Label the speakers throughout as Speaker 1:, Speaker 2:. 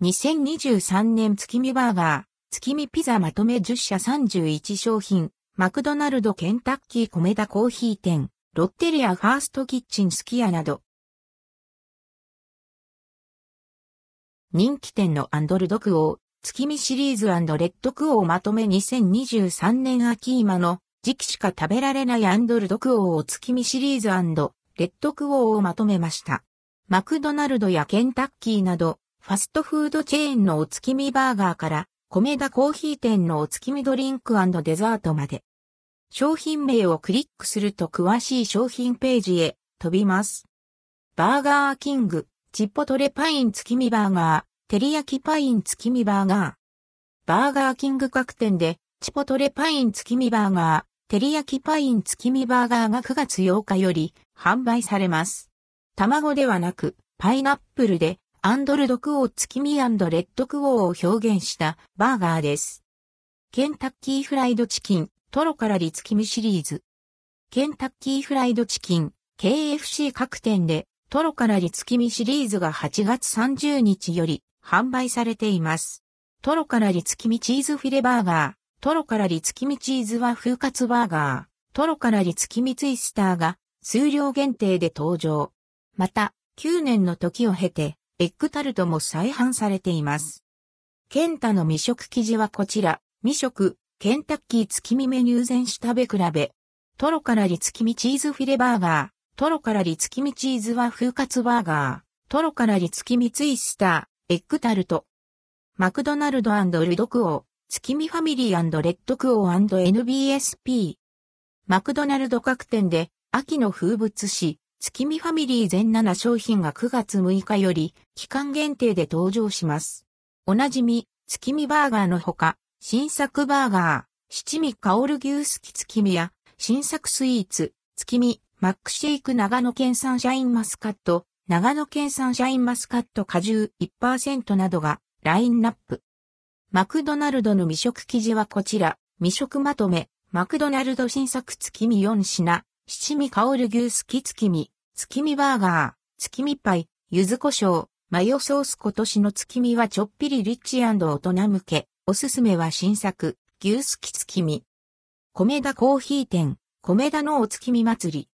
Speaker 1: 2023年月見バーガー、月見ピザまとめ10社31商品、マクドナルドケンタッキーコメダ珈琲店、ロッテリアファーストキッチンすき家など。人気店のアンドルドクオー、月見シリーズレッドクオーまとめ2023年秋今の時期しか食べられないアンドルドクオーを月見シリーズレッドクオーをまとめました。マクドナルドやケンタッキーなど、ファストフードチェーンのお月見バーガーから、米田コーヒー店のお月見ドリンクデザートまで。商品名をクリックすると詳しい商品ページへ飛びます。バーガーキング、チッポトレパイン月見バーガー、テリヤキパイン月見バーガー。バーガーキング各店で、チポトレパイン月見バーガー、テリヤキパイン月見バーガーが9月8日より販売されます。卵ではなく、パイナップルで、アンドルドクオー月見レッドクオーを表現したバーガーです。ケンタッキーフライドチキン、トロからリ月見シリーズ。ケンタッキーフライドチキン、KFC 各店で、トロからリ月見シリーズが8月30日より販売されています。トロからリ月見チーズフィレバーガー、トロからリ月見チーズ和風カツバーガー、トロからリ月見ツイスターが数量限定で登場。また、9年の時を経て、エッグタルトも再販されています。ケンタの未食生地はこちら、未食、ケンタッキー月見メニュー全種食べ比べ。トロからリ月見チーズフィレバーガー。トロからリ月見チーズ和風カツバーガー。トロからリ月見ツイスター。エッグタルト。マクドナルドルドクオー。月見ファミリーレッドクオー &NBSP。マクドナルド各店で秋の風物詩、月見ファミリー全7商品が9月6日より期間限定で登場します。おなじみ、月見バーガーのほか、新作バーガー、七味香る牛すき月見や、新作スイーツ、月見、マックシェイク長野県産シャインマスカット、長野県産シャインマスカット果汁1%などがラインナップ。マクドナルドの未食生地はこちら、未食まとめ、マクドナルド新作月見4品、七味香る牛すき月見、月見バーガー、月見パイ、柚子胡椒、マヨソース今年の月見はちょっぴりリッチ大人向け。おすすめは新作、牛すき月見。米田コーヒー店、米田のお月見祭り。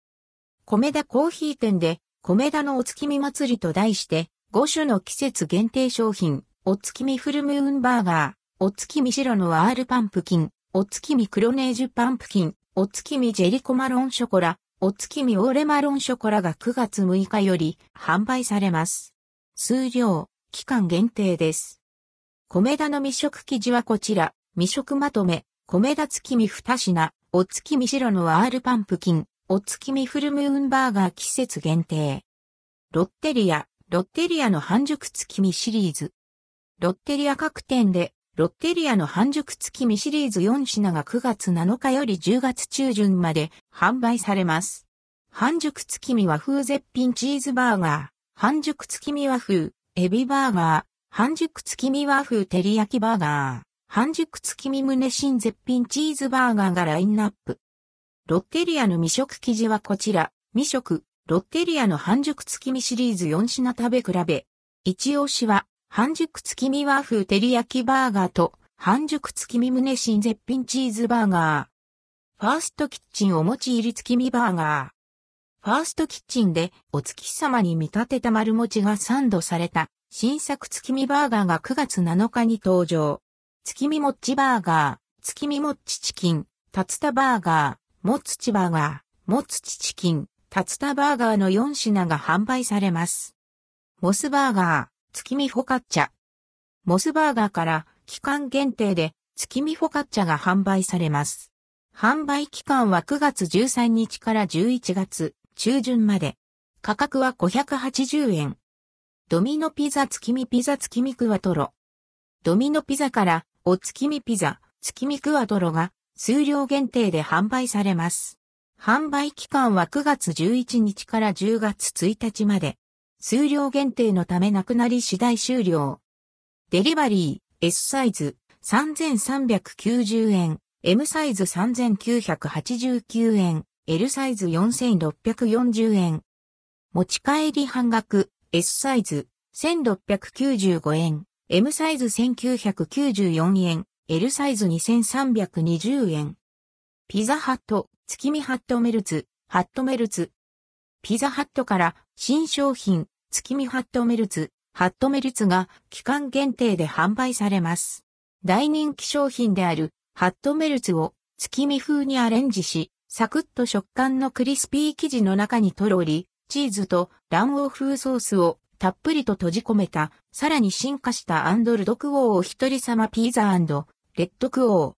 Speaker 1: 米田コーヒー店で、米田のお月見祭りと題して、5種の季節限定商品、お月見フルムーンバーガー、お月見白のワールパンプキン、お月見クロネージュパンプキン、お月見ジェリコマロンショコラ、お月見オーレマロンショコラが9月6日より販売されます。数量、期間限定です。米田の未食生地はこちら、未食まとめ、米田月見二品、お月見白のワールパンプキン、お月見フルムーンバーガー季節限定。ロッテリア、ロッテリアの半熟月見シリーズ。ロッテリア各店で、ロッテリアの半熟月見シリーズ4品が9月7日より10月中旬まで販売されます。半熟月見和風絶品チーズバーガー、半熟月見和風、エビバーガー、半熟月見和風照り焼きバーガー、半熟月見胸新絶品チーズバーガーがラインナップ。ロッテリアの未食生地はこちら、未食、ロッテリアの半熟月見シリーズ4品食べ比べ。一押しは、半熟月見和風照り焼きバーガーと、半熟月見胸新絶品チーズバーガー。ファーストキッチンお餅入り月見バーガー。ファーストキッチンでお月様に見立てた丸餅がサンドされた新作月見バーガーが9月7日に登場。月見もっちバーガー、月見もっちチキン、タツタバーガー、もつちバーガー、もつちチキン、タツタバーガーの4品が販売されます。モスバーガー、月見フォカッチャ。モスバーガーから期間限定で月見フォカッチャが販売されます。販売期間は9月13日から11月中旬まで。価格は580円。ドミノピザ月見ピザ月見クワトロ。ドミノピザからお月見ピザ月見クワトロが数量限定で販売されます。販売期間は9月11日から10月1日まで。数量限定のためなくなり次第終了。デリバリー S サイズ3390円、M サイズ3989円、L サイズ4640円。持ち帰り半額 S サイズ、1695円、M サイズ1994円、L サイズ2320円。ピザハット、月見ハットメルツ、ハットメルツ。ピザハットから新商品、月見ハットメルツ、ハットメルツが期間限定で販売されます。大人気商品であるハットメルツを月見風にアレンジし、サクッと食感のクリスピー生地の中にとろり、チーズと卵黄風ソースをたっぷりと閉じ込めた、さらに進化したアンドルドクオーお一人様ピザレッドクオー。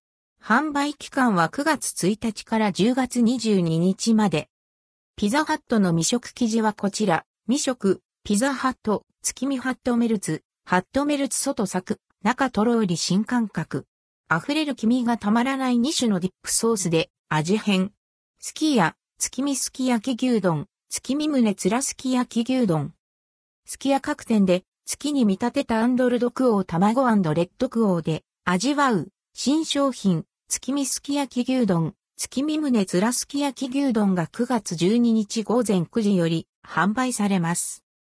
Speaker 1: 販売期間は9月1日から10月22日まで。ピザハットの未食生地はこちら。未食、ピザハット、月見ハットメルツ、ハットメルツ外サク、中とろり新感覚。溢れる黄身がたまらない2種のディップソースで味変。すき家、月見すき焼き牛丼、月見胸つらすき焼き牛丼。すき家各店で月に見立てたアンドルドクオー卵レッドクオーで味わう新商品月見すき焼き牛丼、月見胸つらすき焼き牛丼が9月12日午前9時より販売されます。